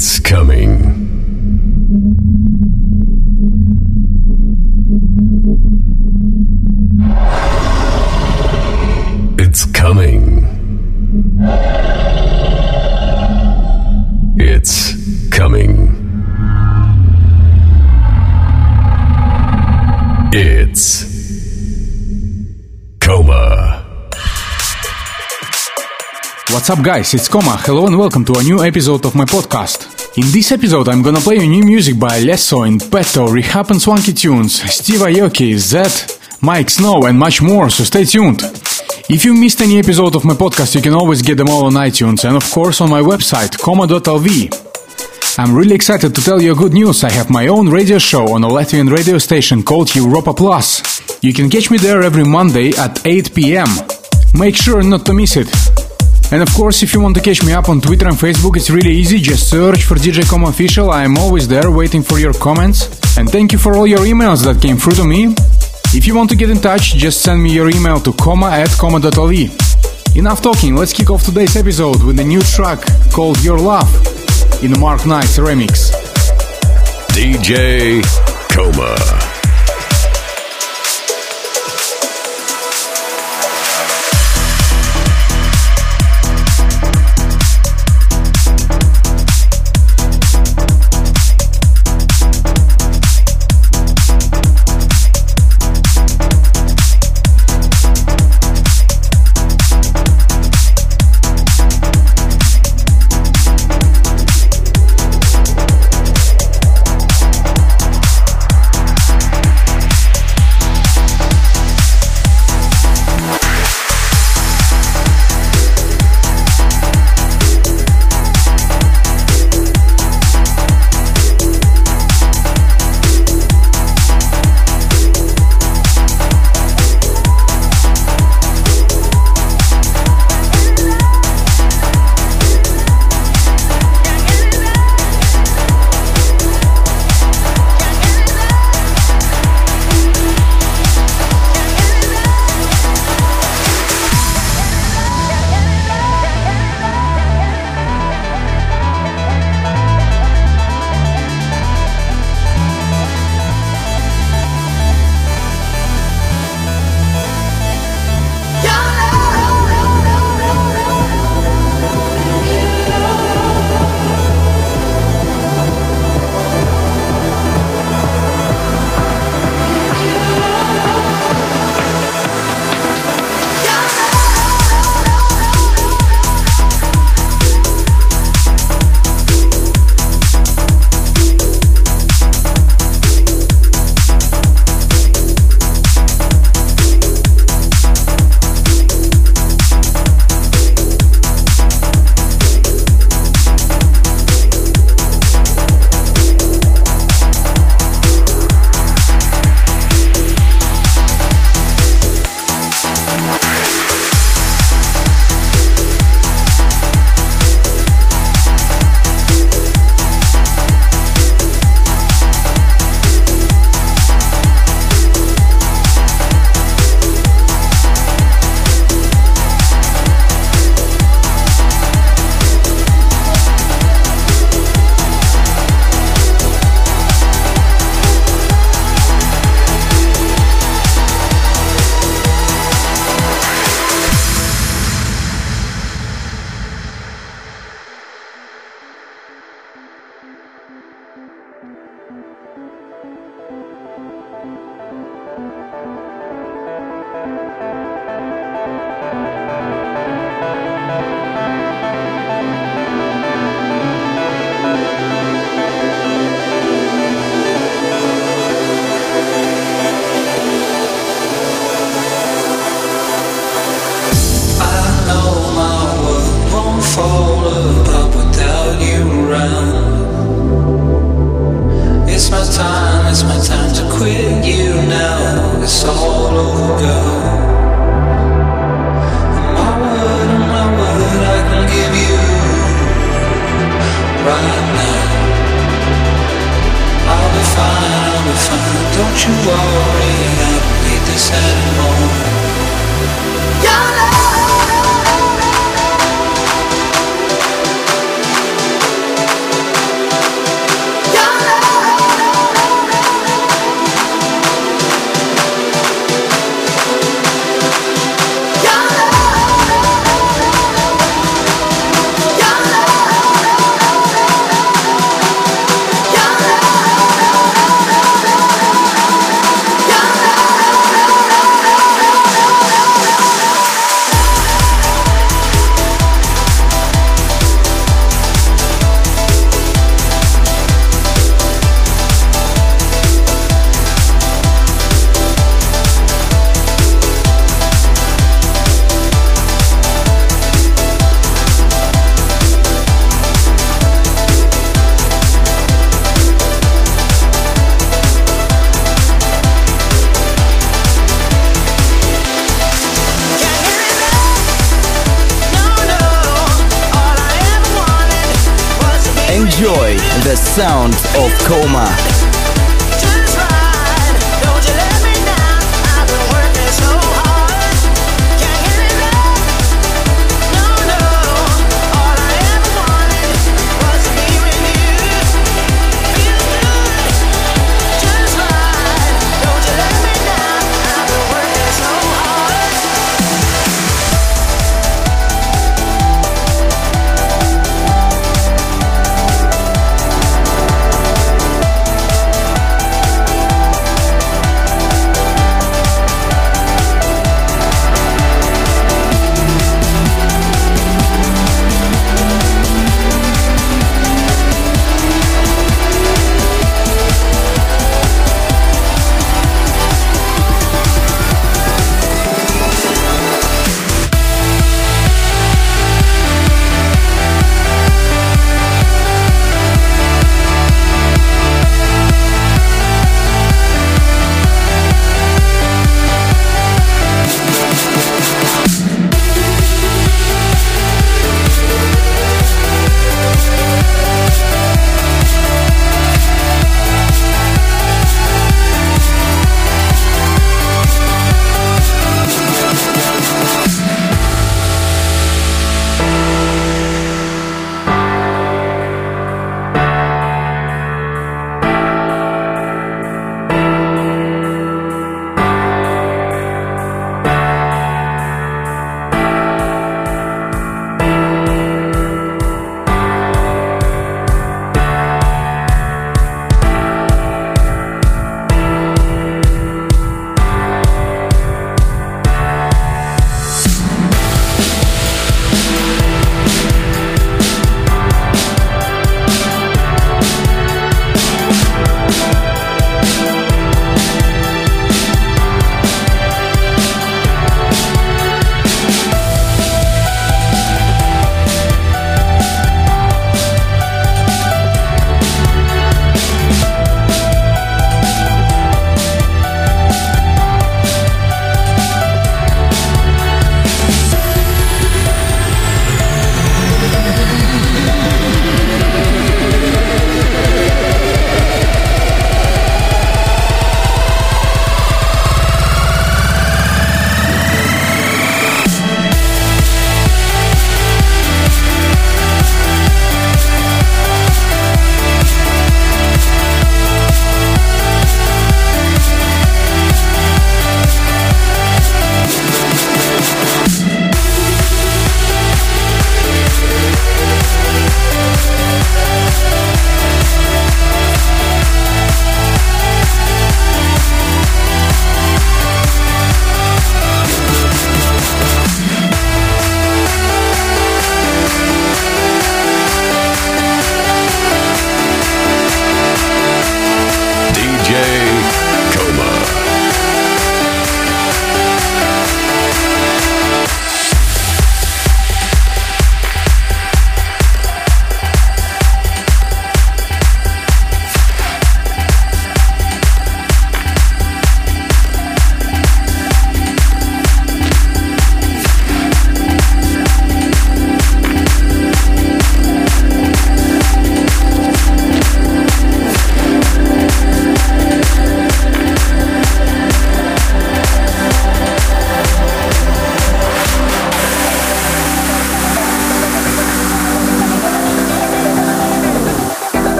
It's coming. What's up, guys? It's Coma. Hello and welcome to a new episode of my podcast. In this episode, I'm gonna play you new music by Lesso, Petto, R3hab and Swanky Tunes, Steve Aoki, Zedd, Miike Snow, and much more, so stay tuned. If you missed any episode of my podcast, you can always get them all on iTunes and, of course, on my website, coma.lv. I'm really excited to tell you good news. I have my own radio show on a Latvian radio station called Europa Plus. You can catch me there every Monday at 8 pm. Make sure not to miss it. And of course, if you want to catch me up on Twitter and Facebook, it's really easy. Just search for DJ Coma Official. I am always there waiting for your comments. And thank you for all your emails that came through to me. If you want to get in touch, just send me your email to coma at coma.lv. Enough talking, let's kick off today's episode with a new track called Your Love in Mark Knight's remix. DJ Coma.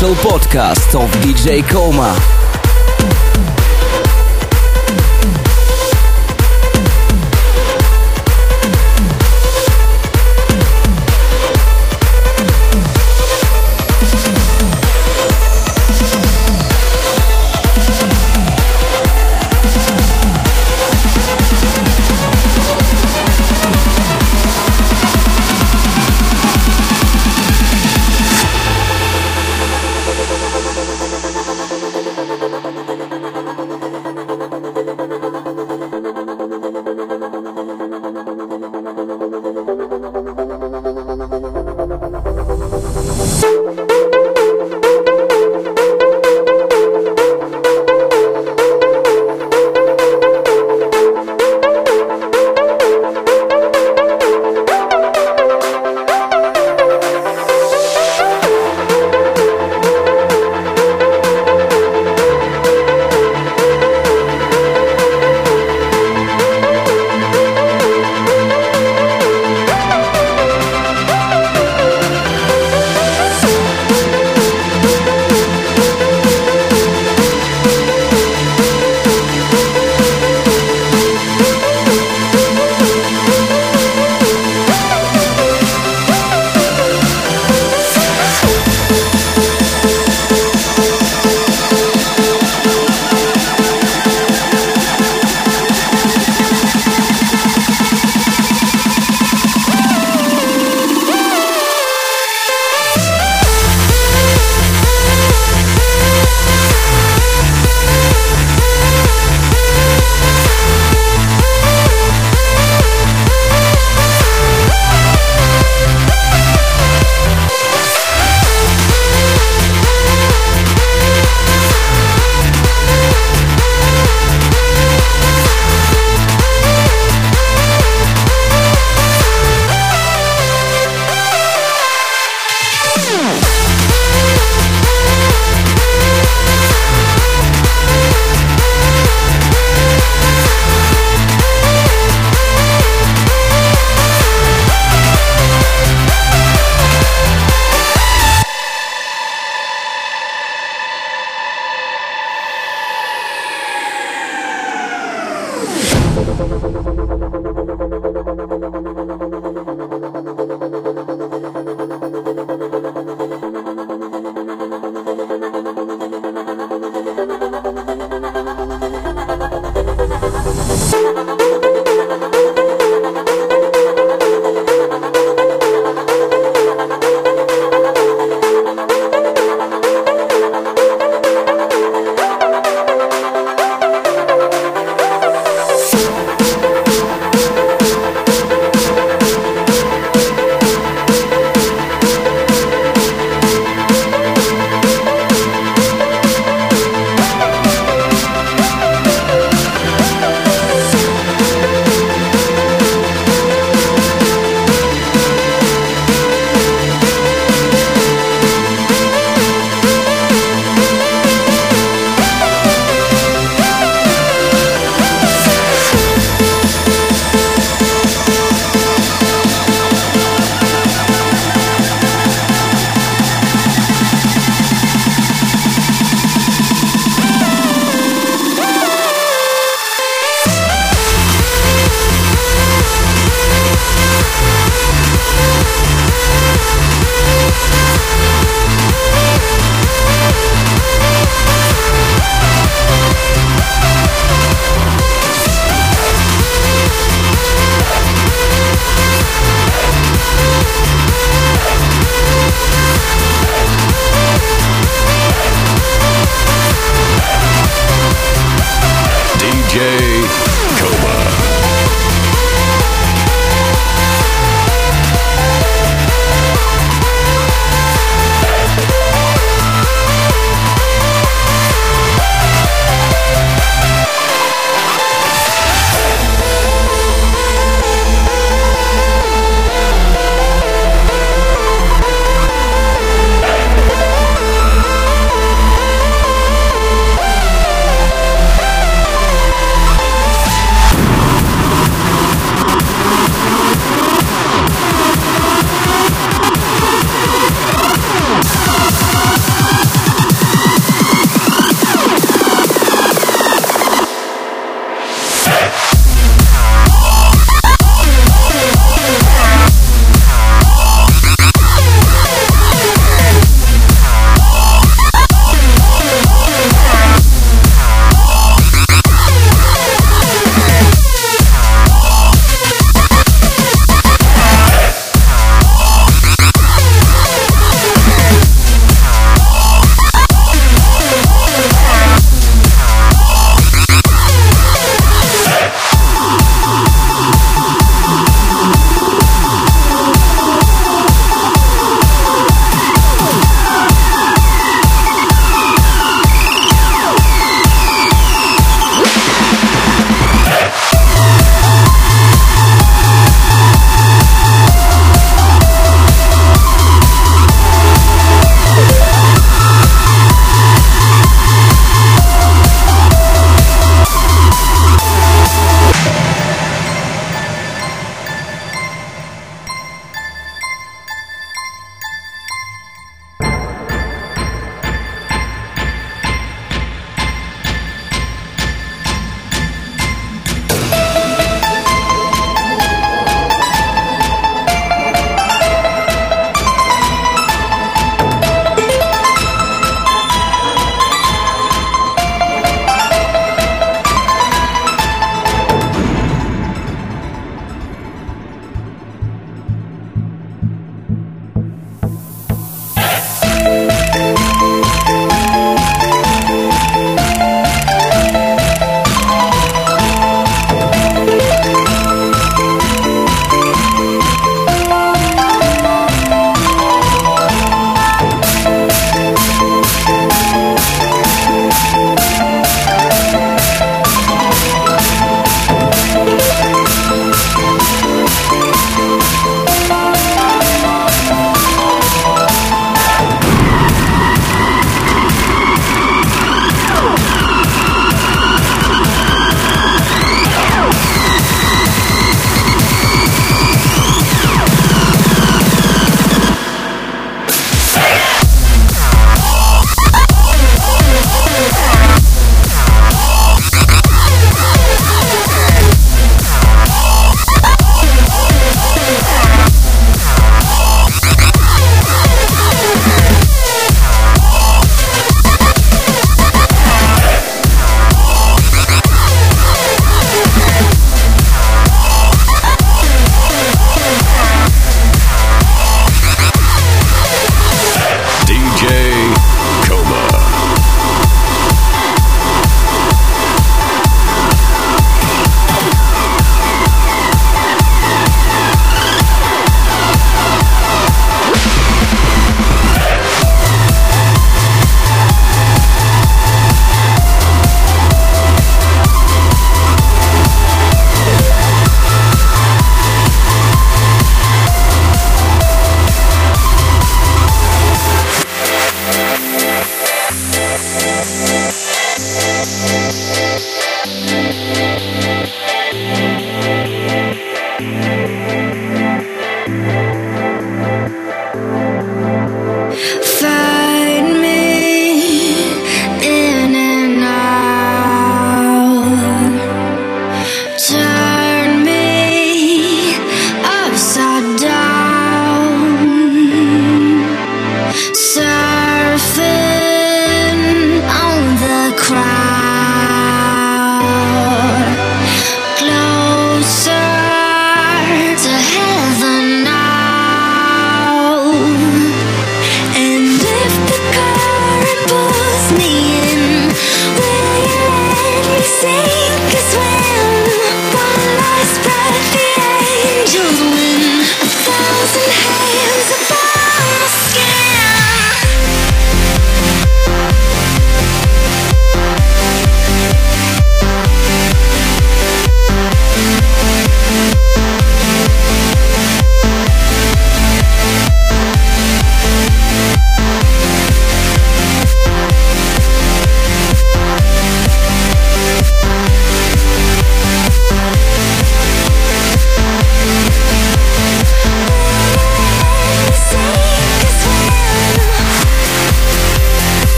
Official podcast of DJ Coma.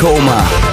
Coma.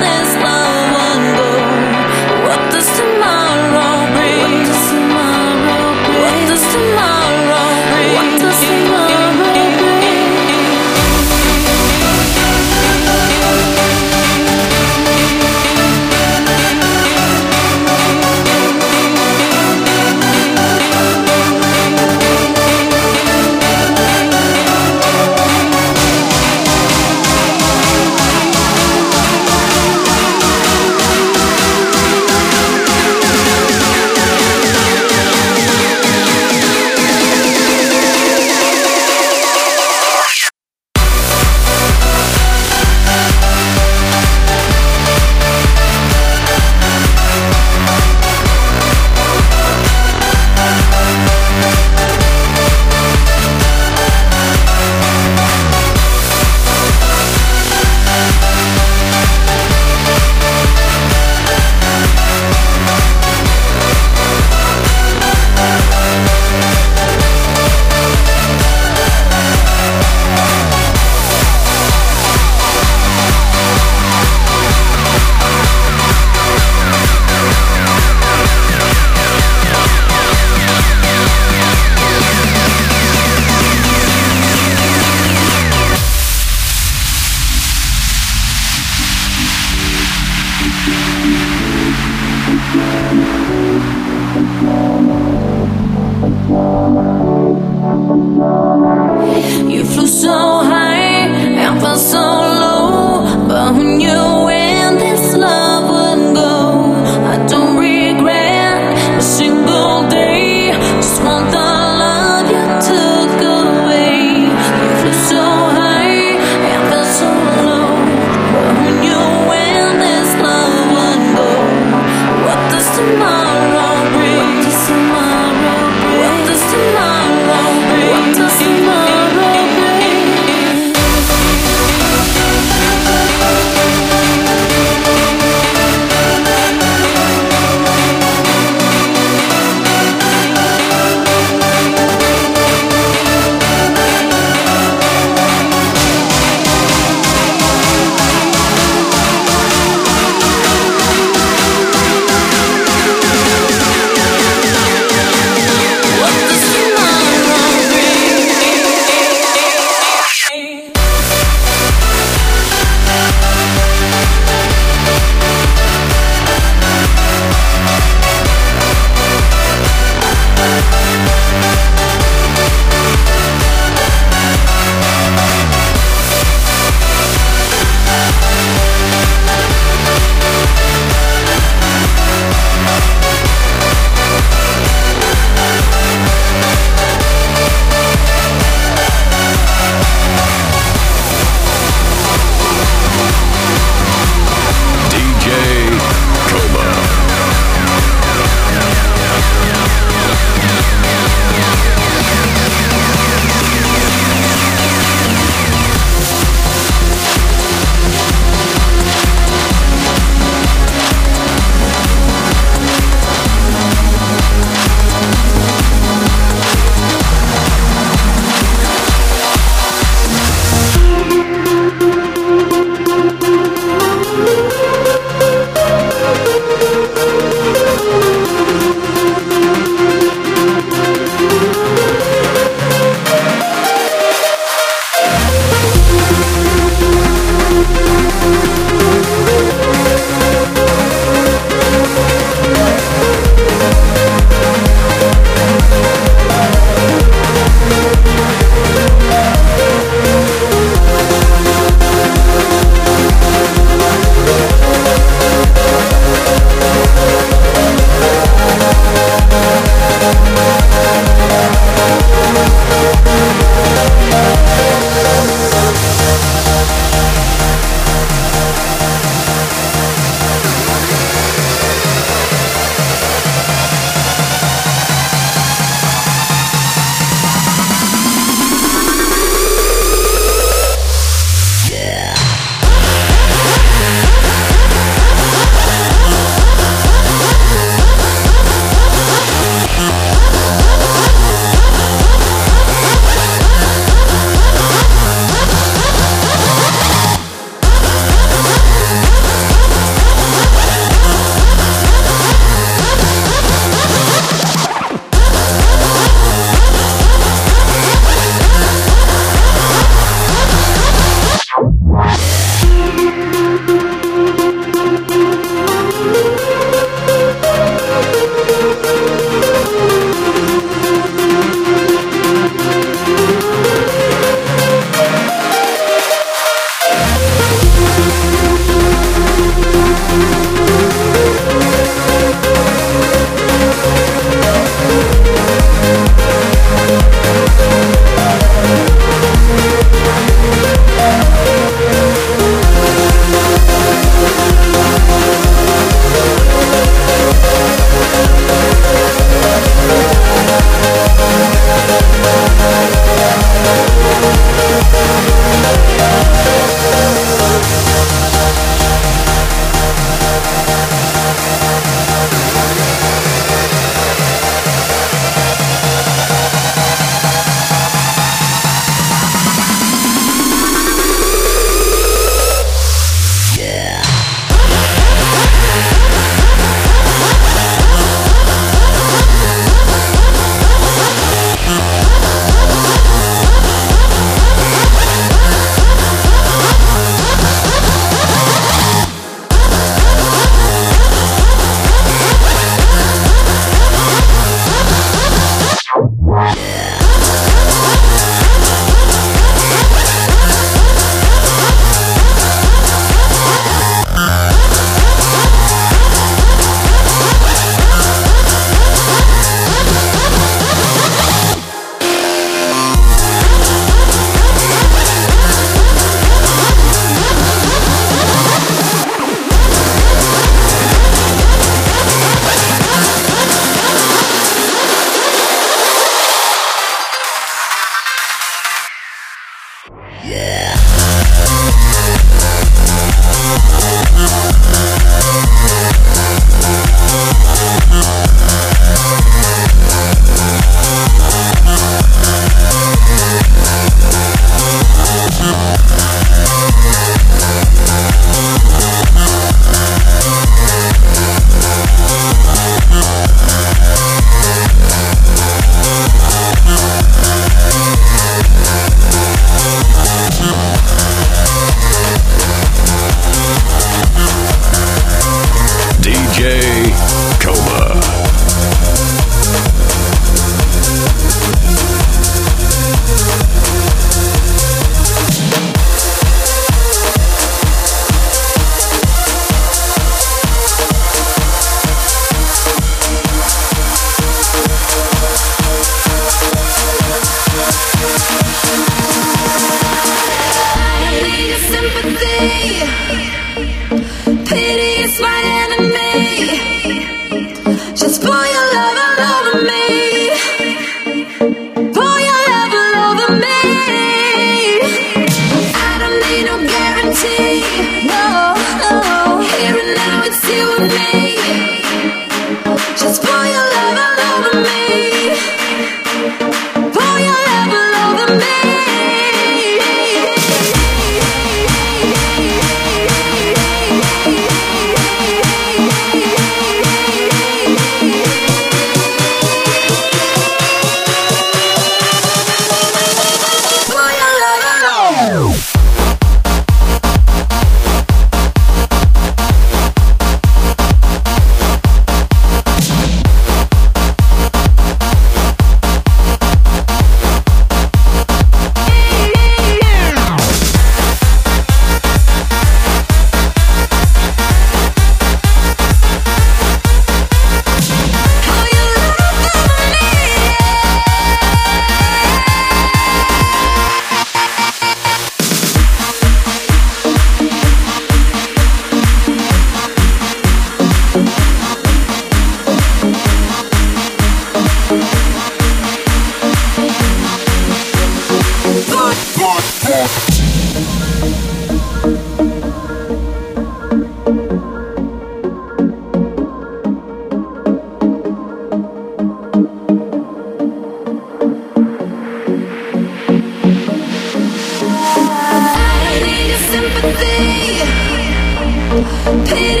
Pity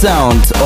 sound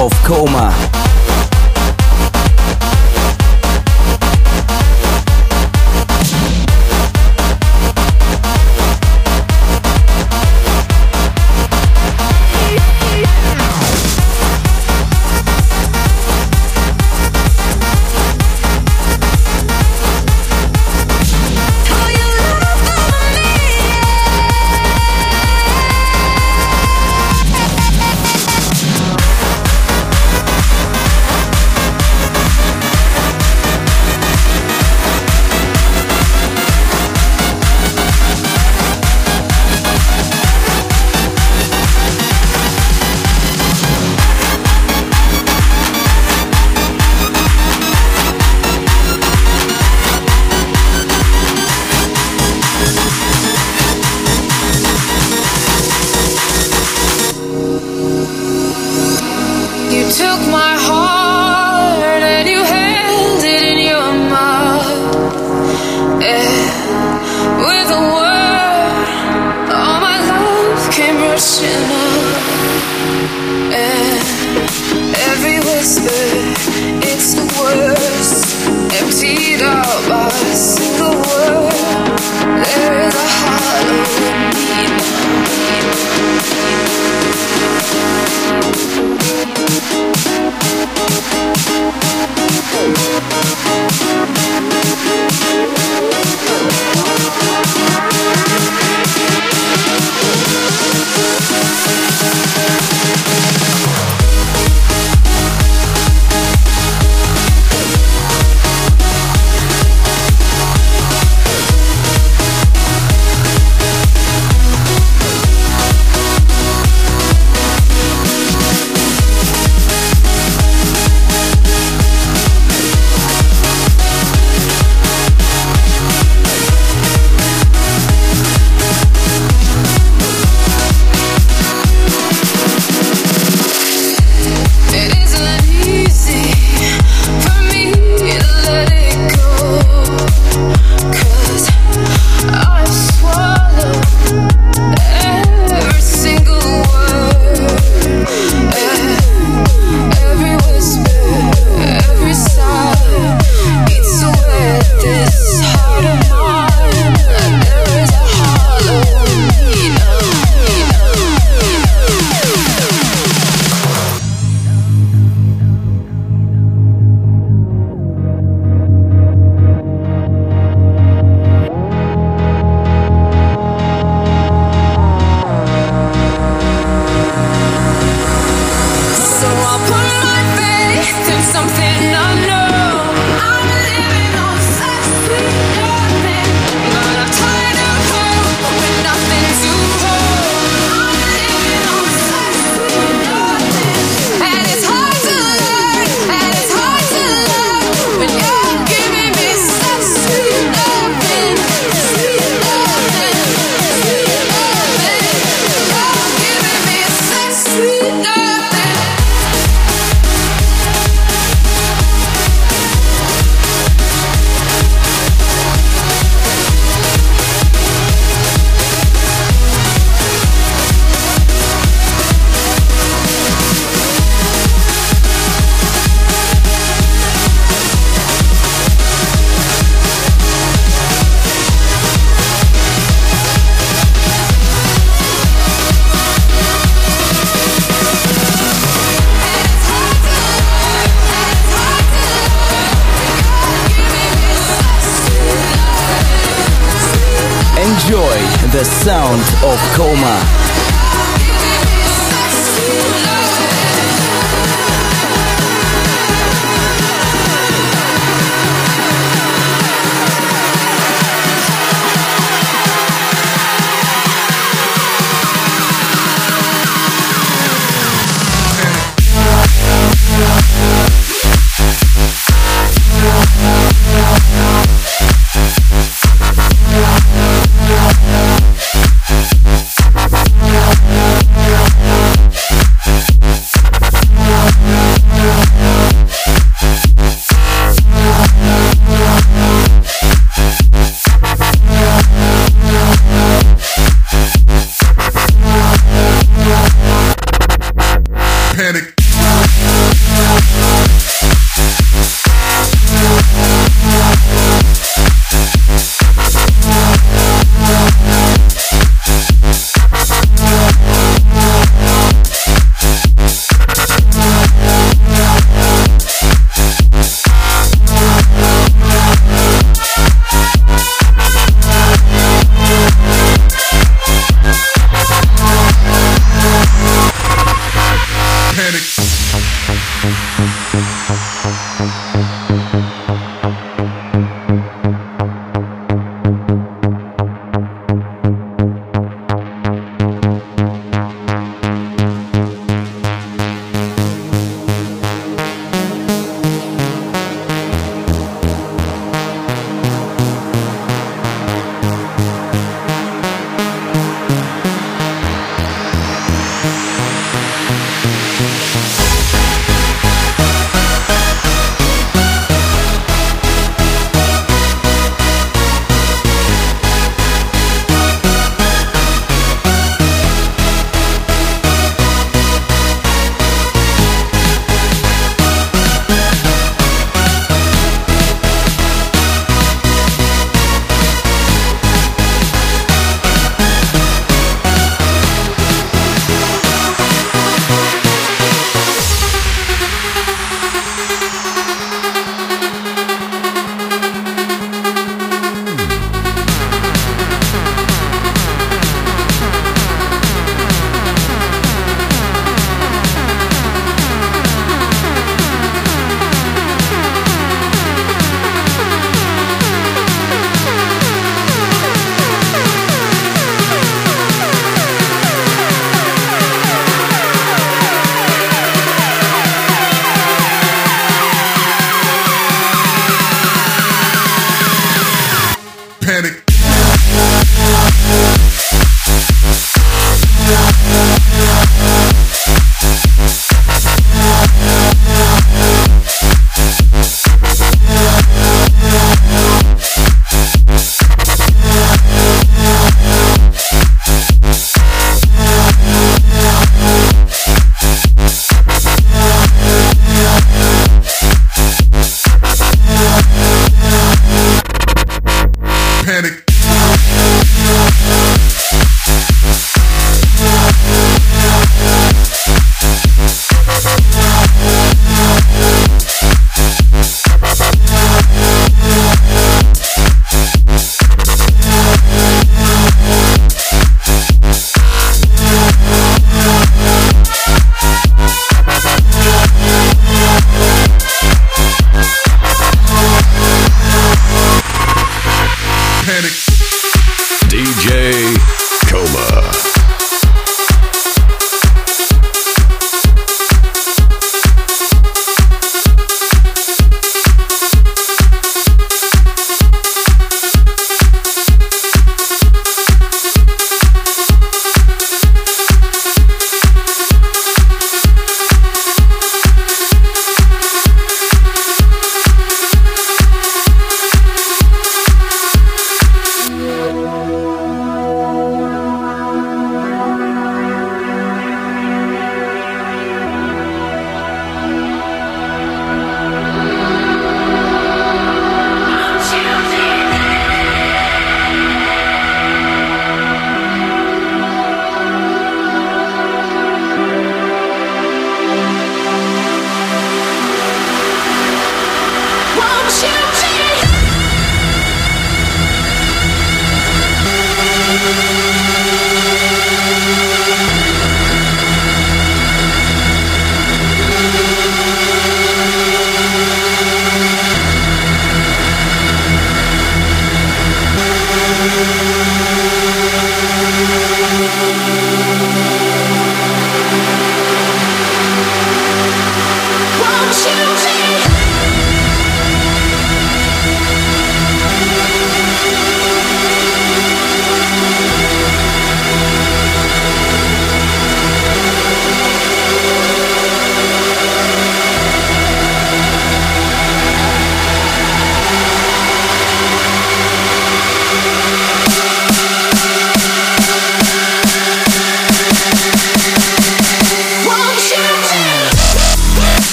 sound of Coma.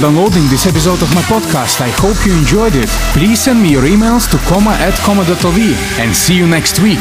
Downloading this episode of my podcast. I hope you enjoyed it. Please send me your emails to coma at coma.lv and see you next week.